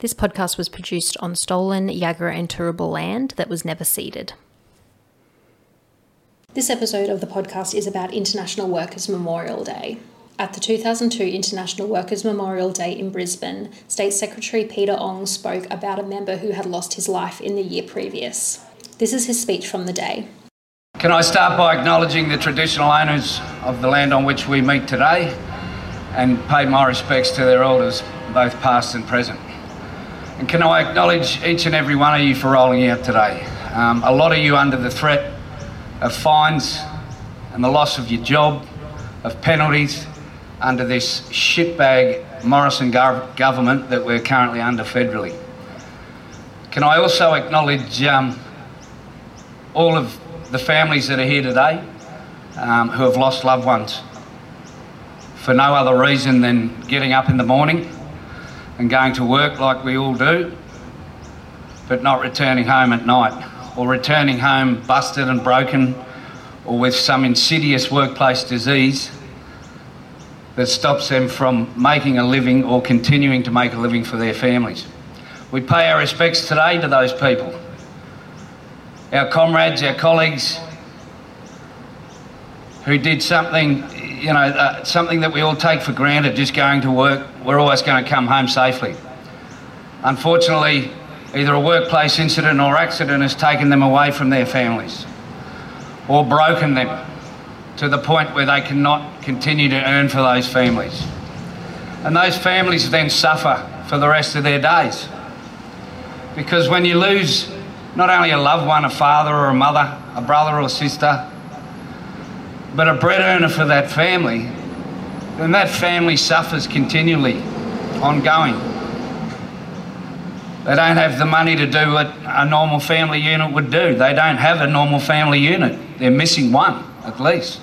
This podcast was produced on stolen Yagara and Turrbal land that was never ceded. This episode of the podcast is about International Workers' Memorial Day. At the 2002 International Workers' Memorial Day in Brisbane, State Secretary Peter Ong spoke about a member who had lost his life in the year previous. This is his speech from the day. Can I start by acknowledging the traditional owners of the land on which we meet today and pay my respects to their elders, both past and present? And can I acknowledge each and every one of you for rolling out today? Um, a lot of you under the threat of fines and the loss of your job, of penalties, under this shitbag Morrison gov- government that we're currently under federally. Can I also acknowledge um, all of the families that are here today um, who have lost loved ones for no other reason than getting up in the morning and going to work like we all do, but not returning home at night, or returning home busted and broken, or with some insidious workplace disease that stops them from making a living or continuing to make a living for their families. We pay our respects today to those people, our comrades, our colleagues who did something, you know, uh, something that we all take for granted, just going to work. We're always going to come home safely. Unfortunately, either a workplace incident or accident has taken them away from their families or broken them to the point where they cannot continue to earn for those families. And those families then suffer for the rest of their days. Because when you lose not only a loved one, a father or a mother, a brother or sister, but a bread earner for that family, then that family suffers continually, ongoing. They don't have the money to do what a normal family unit would do. They don't have a normal family unit. They're missing one, at least.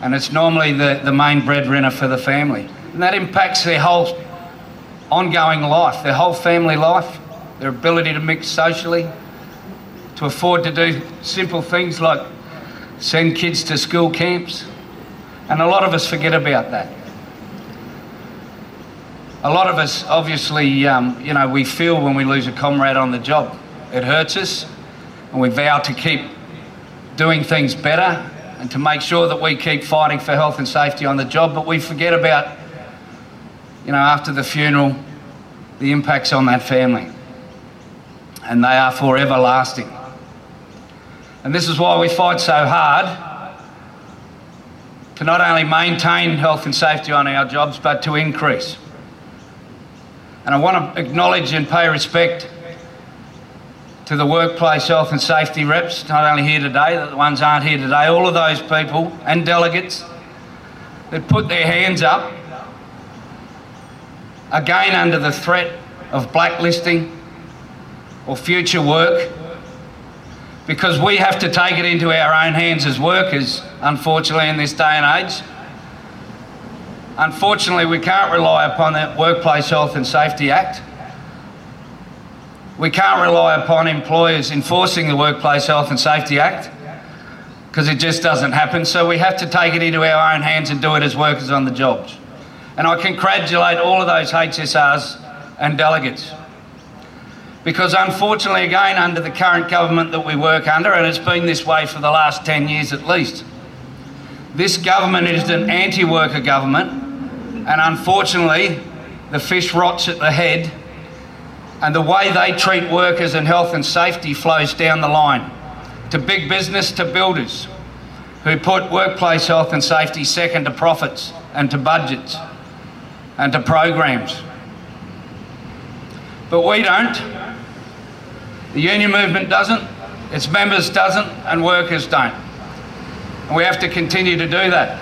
And it's normally the, the main breadwinner for the family. And that impacts their whole ongoing life, their whole family life, their ability to mix socially, to afford to do simple things like send kids to school camps. And a lot of us forget about that. A lot of us, obviously, um, you know, we feel when we lose a comrade on the job. It hurts us, and we vow to keep doing things better and to make sure that we keep fighting for health and safety on the job. But we forget about, you know, after the funeral, the impacts on that family. And they are forever lasting. And this is why we fight so hard to not only maintain health and safety on our jobs, but to increase. And I want to acknowledge and pay respect to the workplace health and safety reps, not only here today, the ones aren't here today, all of those people and delegates that put their hands up, again under the threat of blacklisting or future work, because we have to take it into our own hands as workers, unfortunately, in this day and age. Unfortunately, we can't rely upon the Workplace Health and Safety Act. We can't rely upon employers enforcing the Workplace Health and Safety Act because it just doesn't happen. So we have to take it into our own hands and do it as workers on the jobs. And I congratulate all of those HSRs and delegates because unfortunately, again, under the current government that we work under, and it's been this way for the last 10 years at least, this government is an anti worker government, and unfortunately, the fish rots at the head, and the way they treat workers and health and safety flows down the line to big business, to builders who put workplace health and safety second to profits and to budgets and to programs. But we don't. The union movement doesn't, its members doesn't, and workers don't. And we have to continue to do that.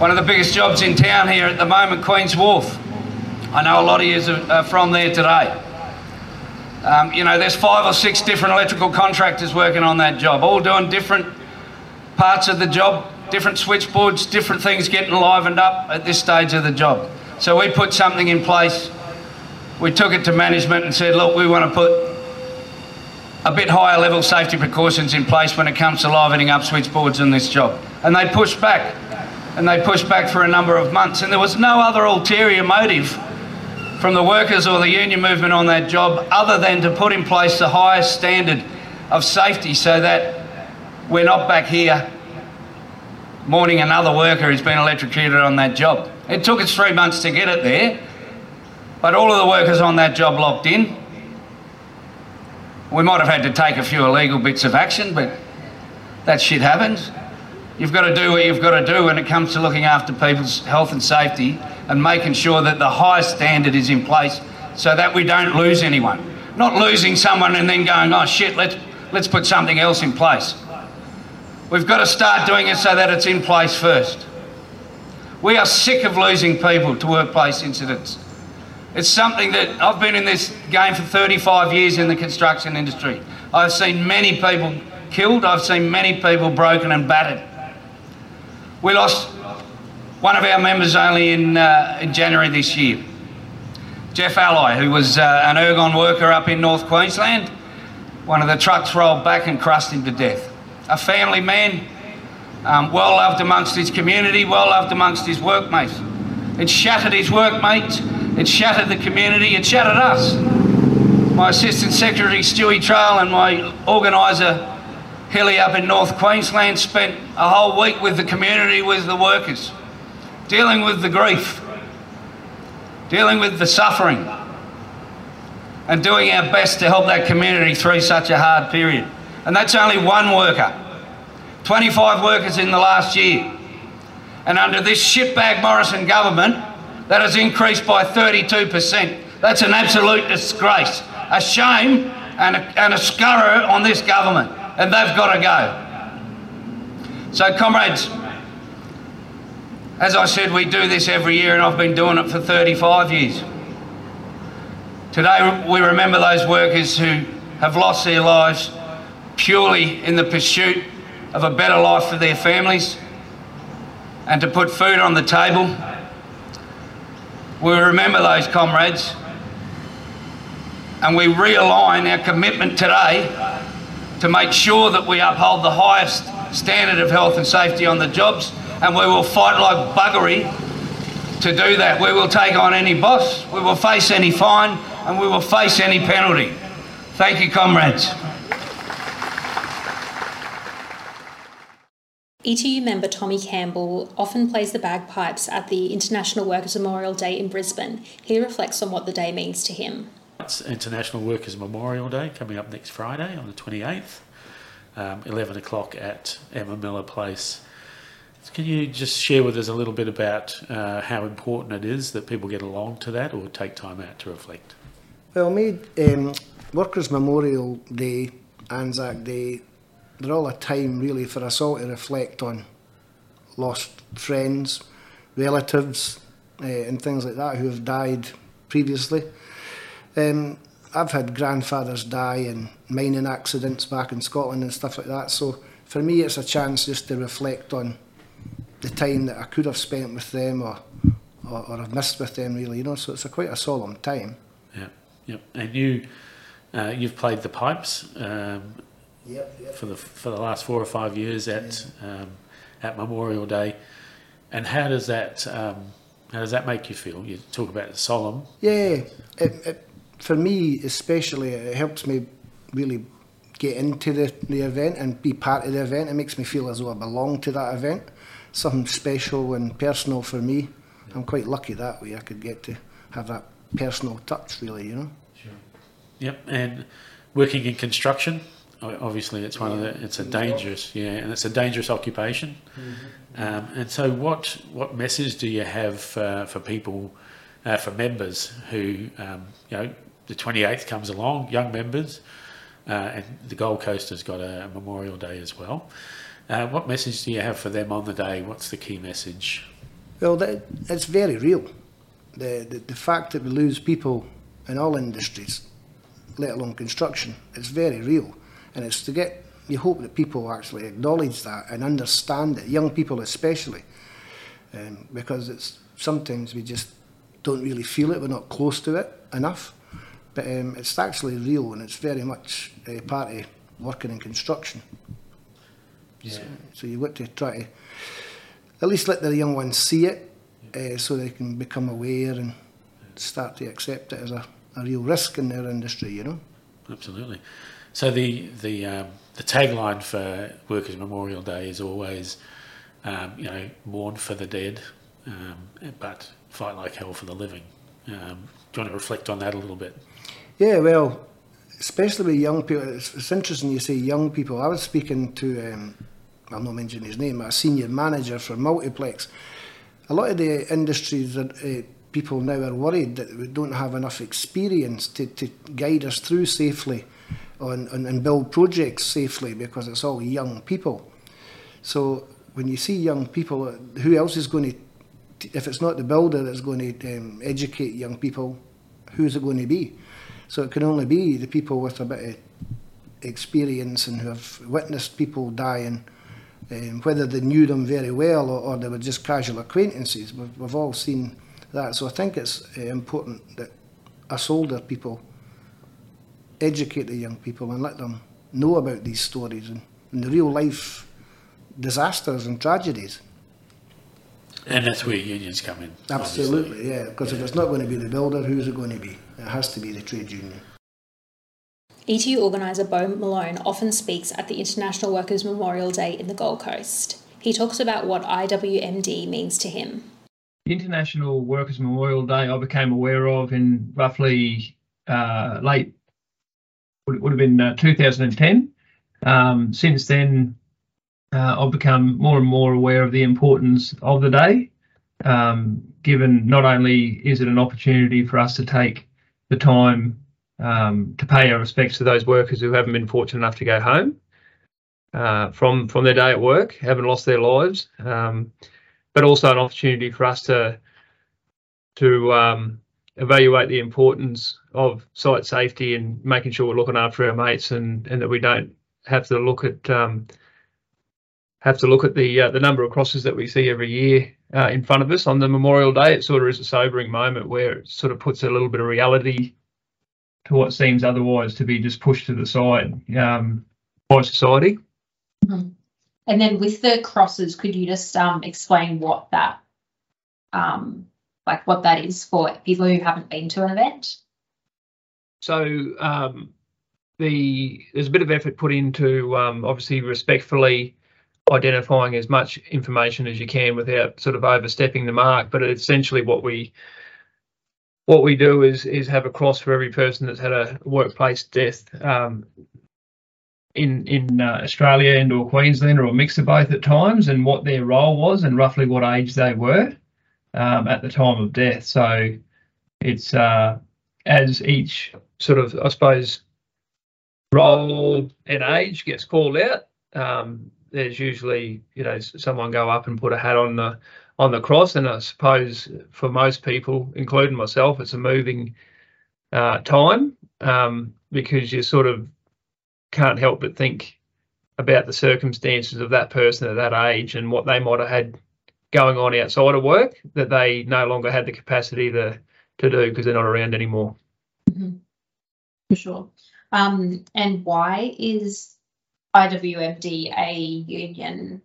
One of the biggest jobs in town here at the moment, Queen's Wharf. I know a lot of you are from there today. Um, you know, there's five or six different electrical contractors working on that job, all doing different parts of the job, different switchboards, different things getting livened up at this stage of the job. So we put something in place. We took it to management and said, look, we want to put a bit higher level safety precautions in place when it comes to livening up switchboards in this job. And they pushed back. And they pushed back for a number of months. And there was no other ulterior motive from the workers or the union movement on that job other than to put in place the highest standard of safety so that we're not back here mourning another worker who's been electrocuted on that job. It took us three months to get it there, but all of the workers on that job locked in. We might have had to take a few illegal bits of action, but that shit happens. You've got to do what you've got to do when it comes to looking after people's health and safety and making sure that the highest standard is in place so that we don't lose anyone. Not losing someone and then going, oh shit, let's, let's put something else in place. We've got to start doing it so that it's in place first. We are sick of losing people to workplace incidents. It's something that I've been in this game for 35 years in the construction industry. I've seen many people killed, I've seen many people broken and battered. We lost one of our members only in, uh, in January this year. Jeff Alloy, who was uh, an ergon worker up in North Queensland. One of the trucks rolled back and crushed him to death. A family man, um, well loved amongst his community, well loved amongst his workmates. It shattered his workmates, it shattered the community, it shattered us. My Assistant Secretary Stewie Traill and my organiser Hilly up in North Queensland spent a whole week with the community, with the workers, dealing with the grief, dealing with the suffering, and doing our best to help that community through such a hard period. And that's only one worker. 25 workers in the last year. And under this shitbag Morrison government, that has increased by 32%. That's an absolute disgrace, a shame, and a, and a on this government and they've got to go. So, comrades, as I said, we do this every year, and I've been doing it for 35 years. Today, we remember those workers who have lost their lives purely in the pursuit of a better life for their families and to put food on the table. We remember those comrades and we realign our commitment today to make sure that we uphold the highest standard of health and safety on the jobs, and we will fight like buggery to do that. We will take on any boss, we will face any fine, and we will face any penalty. Thank you, comrades. ETU member Tommy Campbell often plays the bagpipes at the International Workers' Memorial Day in Brisbane. He reflects on what the day means to him. It's International Workers' Memorial Day coming up next Friday on the 28th, um, 11 o'clock at Emma Miller Place. Can you just share with us a little bit about uh, how important it is that people get along to that or take time out to reflect? Well, me, um, Workers' Memorial Day, Anzac Day, they're all a time really for us all to reflect on lost friends, relatives, uh, and things like that who have died previously. Um, I've had grandfathers die in mining accidents back in Scotland and stuff like that. So for me, it's a chance just to reflect on the time that I could have spent with them or or, or have missed with them. Really, you know. So it's a quite a solemn time. Yeah, yep. And you, uh, you've played the pipes. Um, yep, yep. For the for the last four or five years at um, at Memorial Day, and how does that um, how does that make you feel? You talk about the solemn. Yeah, it, it for me especially, it helps me really get into the, the event and be part of the event. It makes me feel as though I belong to that event. Something special and personal for me. I'm quite lucky that way. I could get to have that personal touch, really, you know. Sure. Yep, and working in construction, obviously it's one yeah. of the it's a dangerous yeah and it's a dangerous occupation mm-hmm. um, and so what what message do you have uh, for people uh, for members who um, you know the 28th comes along, young members, uh, and the Gold Coast has got a, Memorial Day as well. Uh, what message do you have for them on the day? What's the key message? Well, that, it's very real. The, the, the fact that we lose people in all industries, let alone construction, it's very real. And it's to get, you hope that people actually acknowledge that and understand it, young people especially, um, because it's sometimes we just don't really feel it, we're not close to it enough. But um, it's actually real and it's very much uh, part of working in construction. Yeah. So, so you've got to try to at least let the young ones see it uh, so they can become aware and start to accept it as a, a real risk in their industry, you know. Absolutely. So the the um, the tagline for Workers Memorial Day is always, um, you know, mourn for the dead, um, but fight like hell for the living. Um, do you want to reflect on that a little bit? Yeah, well, especially with young people, it's, it's interesting you say young people. I was speaking to, um, I'll not mention his name, a senior manager for Multiplex. A lot of the industries that uh, people now are worried that we don't have enough experience to, to guide us through safely on, on, and build projects safely because it's all young people. So when you see young people, who else is going to, if it's not the builder that's going to um, educate young people, who's it going to be? So it can only be the people with a bit of experience and who have witnessed people dying, um, whether they knew them very well or, or they were just casual acquaintances. We've, we've all seen that. So I think it's uh, important that us older people educate the young people and let them know about these stories and, and the real life disasters and tragedies. And that's where unions come in. Absolutely, obviously. yeah. Because if it's not going to be the builder, who's it going to be? It has to be the trade union. ETU organiser Beau Malone often speaks at the International Workers' Memorial Day in the Gold Coast. He talks about what IWMD means to him. The International Workers' Memorial Day I became aware of in roughly uh, late, would, would have been uh, 2010. Um, since then, uh, I've become more and more aware of the importance of the day, um, given not only is it an opportunity for us to take the time um, to pay our respects to those workers who haven't been fortunate enough to go home uh, from from their day at work, haven't lost their lives, um, but also an opportunity for us to to um, evaluate the importance of site safety and making sure we're looking after our mates and and that we don't have to look at um, have to look at the uh, the number of crosses that we see every year uh, in front of us on the Memorial Day. It sort of is a sobering moment where it sort of puts a little bit of reality to what seems otherwise to be just pushed to the side um, by society. Mm-hmm. And then with the crosses, could you just um, explain what that, um, like what that is for people who haven't been to an event? So um, the there's a bit of effort put into um, obviously respectfully identifying as much information as you can without sort of overstepping the mark. But essentially, what we what we do is is have a cross for every person that's had a workplace death um, in in uh, Australia and or Queensland or a mix of both at times, and what their role was and roughly what age they were um, at the time of death. So it's uh, as each sort of I suppose role and age gets called out. Um, there's usually you know someone go up and put a hat on the on the cross, and I suppose for most people, including myself, it's a moving uh, time um, because you sort of can't help but think about the circumstances of that person at that age and what they might have had going on outside of work that they no longer had the capacity to to do because they're not around anymore. Mm-hmm. For sure. Um, and why is IWMD a union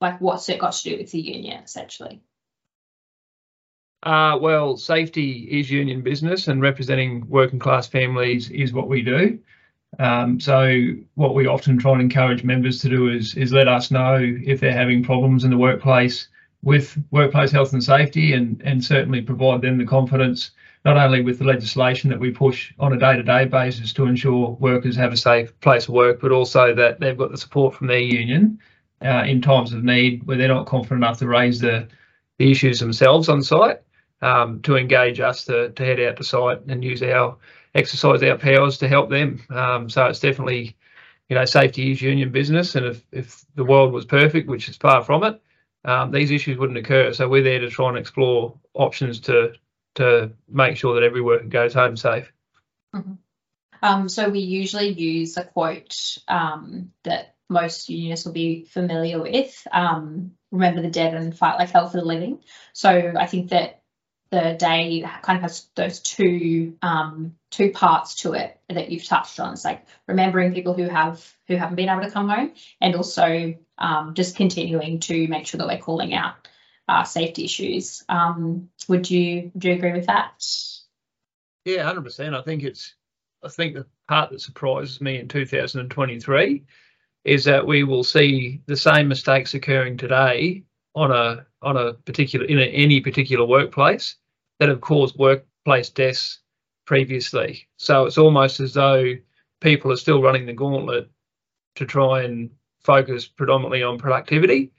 like what's it got to do with the union essentially? Uh, well, safety is union business, and representing working class families is what we do. Um, so, what we often try and encourage members to do is is let us know if they're having problems in the workplace with workplace health and safety, and and certainly provide them the confidence not only with the legislation that we push on a day-to-day basis to ensure workers have a safe place of work, but also that they've got the support from their union uh, in times of need where they're not confident enough to raise the, the issues themselves on site um, to engage us to, to head out to site and use our exercise our powers to help them. Um, so it's definitely, you know, safety is union business, and if if the world was perfect, which is far from it, um, these issues wouldn't occur. So we're there to try and explore options to to make sure that every worker goes home safe. Mm-hmm. Um, so we usually use a quote um, that most unionists will be familiar with. Um, remember the dead and fight like hell for the living. So I think that the day kind of has those two um, two parts to it that you've touched on. It's like remembering people who have who haven't been able to come home, and also um, just continuing to make sure that we're calling out uh, safety issues. Um, would you would you agree with that? Yeah, hundred percent. I think it's. I think the part that surprises me in 2023 is that we will see the same mistakes occurring today on a on a particular in a, any particular workplace that have caused workplace deaths previously. So it's almost as though people are still running the gauntlet to try and focus predominantly on productivity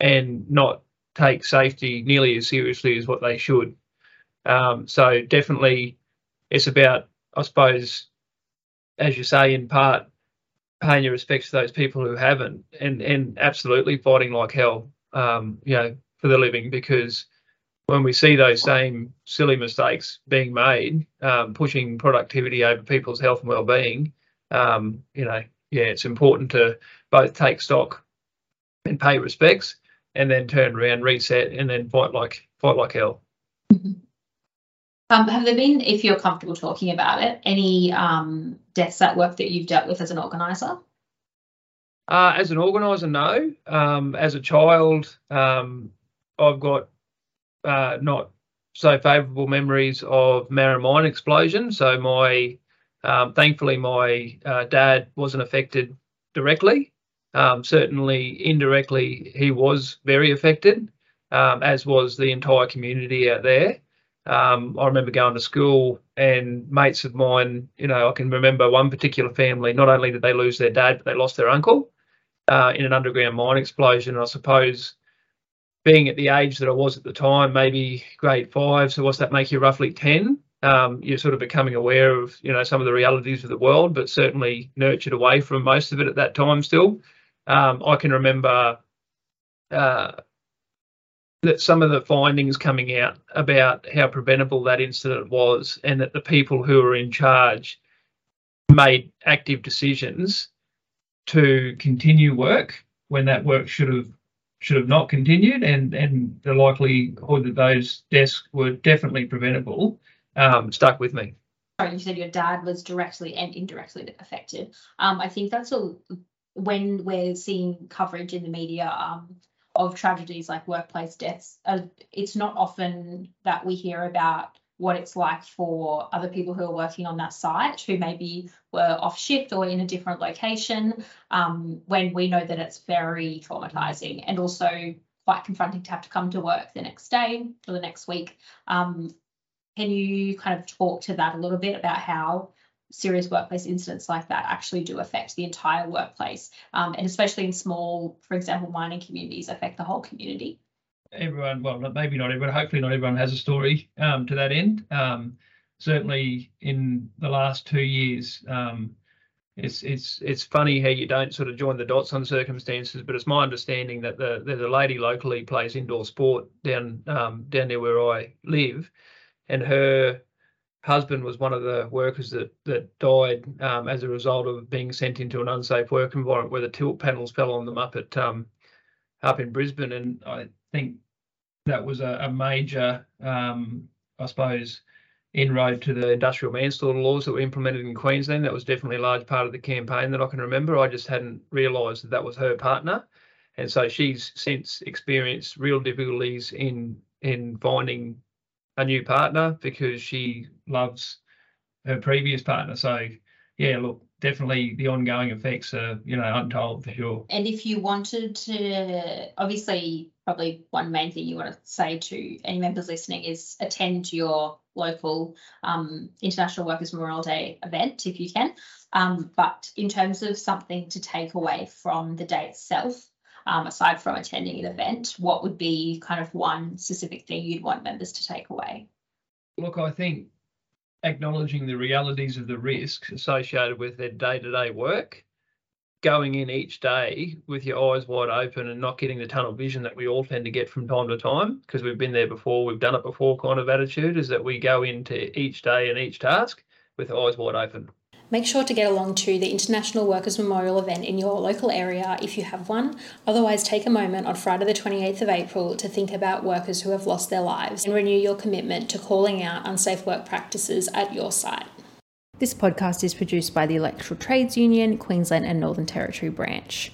and not take safety nearly as seriously as what they should. Um, so definitely, it's about, I suppose, as you say, in part, paying your respects to those people who haven't, and and absolutely fighting like hell, um, you know, for the living because when we see those same silly mistakes being made, um, pushing productivity over people's health and well-being, um, you know, yeah, it's important to both take stock and pay respects, and then turn around, reset, and then fight like fight like hell. Mm-hmm. Um, have there been, if you're comfortable talking about it, any um, deaths at work that you've dealt with as an organizer? Uh, as an organizer, no. Um, as a child, um, I've got uh, not so favourable memories of Moura mine explosion. So my, um, thankfully, my uh, dad wasn't affected directly. Um, certainly, indirectly, he was very affected, um, as was the entire community out there. Um, I remember going to school and mates of mine, you know, I can remember one particular family, not only did they lose their dad, but they lost their uncle uh, in an underground mine explosion. And I suppose being at the age that I was at the time, maybe grade five, so what's that make you roughly 10? Um, you're sort of becoming aware of, you know, some of the realities of the world, but certainly nurtured away from most of it at that time still. Um, I can remember uh, that some of the findings coming out about how preventable that incident was and that the people who were in charge made active decisions to continue work when that work should have should have not continued, and and the likelihood that those deaths were definitely preventable um, stuck with me. Sorry, you said your dad was directly and indirectly affected. Um, I think that's a when we're seeing coverage in the media um, of tragedies like workplace deaths. Uh, it's not often that we hear about what it's like for other people who are working on that site who maybe were off shift or in a different location um, when we know that it's very traumatizing and also quite confronting to have to come to work the next day or the next week. Um, can you kind of talk to that a little bit about how serious workplace incidents like that actually do affect the entire workplace um, and especially in small, for example, mining communities affect the whole community? everyone, well, maybe not everyone, hopefully not everyone has a story um, to that end. Um, certainly in the last two years, um, it's it's it's funny how you don't sort of join the dots on circumstances, but it's my understanding that the there's a lady locally plays indoor sport down um, down there where I live, and her husband was one of the workers that that died um, as a result of being sent into an unsafe work environment where the tilt panels fell on them up at um, up in Brisbane, and I think that was a, a major, um, I suppose, inroad to the industrial manslaughter laws that were implemented in Queensland. That was definitely a large part of the campaign that I can remember. I just hadn't realised that that was her partner, and so she's since experienced real difficulties in in finding a new partner because she loves her previous partner. So yeah, look, definitely the ongoing effects are you know untold for sure. And if you wanted to, obviously, probably one main thing you want to say to any members listening is attend your local um, International Workers Memorial Day event if you can. Um, but in terms of something to take away from the day itself, um, aside from attending an event, what would be kind of one specific thing you'd want members to take away? Look, I think acknowledging the realities of the risks associated with their day-to-day work going in each day with your eyes wide open and not getting the tunnel vision that we all tend to get from time to time because we've been there before, we've done it before kind of attitude is that we go into each day and each task with eyes wide open. Make sure to get along to the International Workers Memorial event in your local area if you have one. Otherwise, take a moment on Friday, the 28th of April, to think about workers who have lost their lives and renew your commitment to calling out unsafe work practices at your site. This podcast is produced by the Electrical Trades Union, Queensland and Northern Territory branch.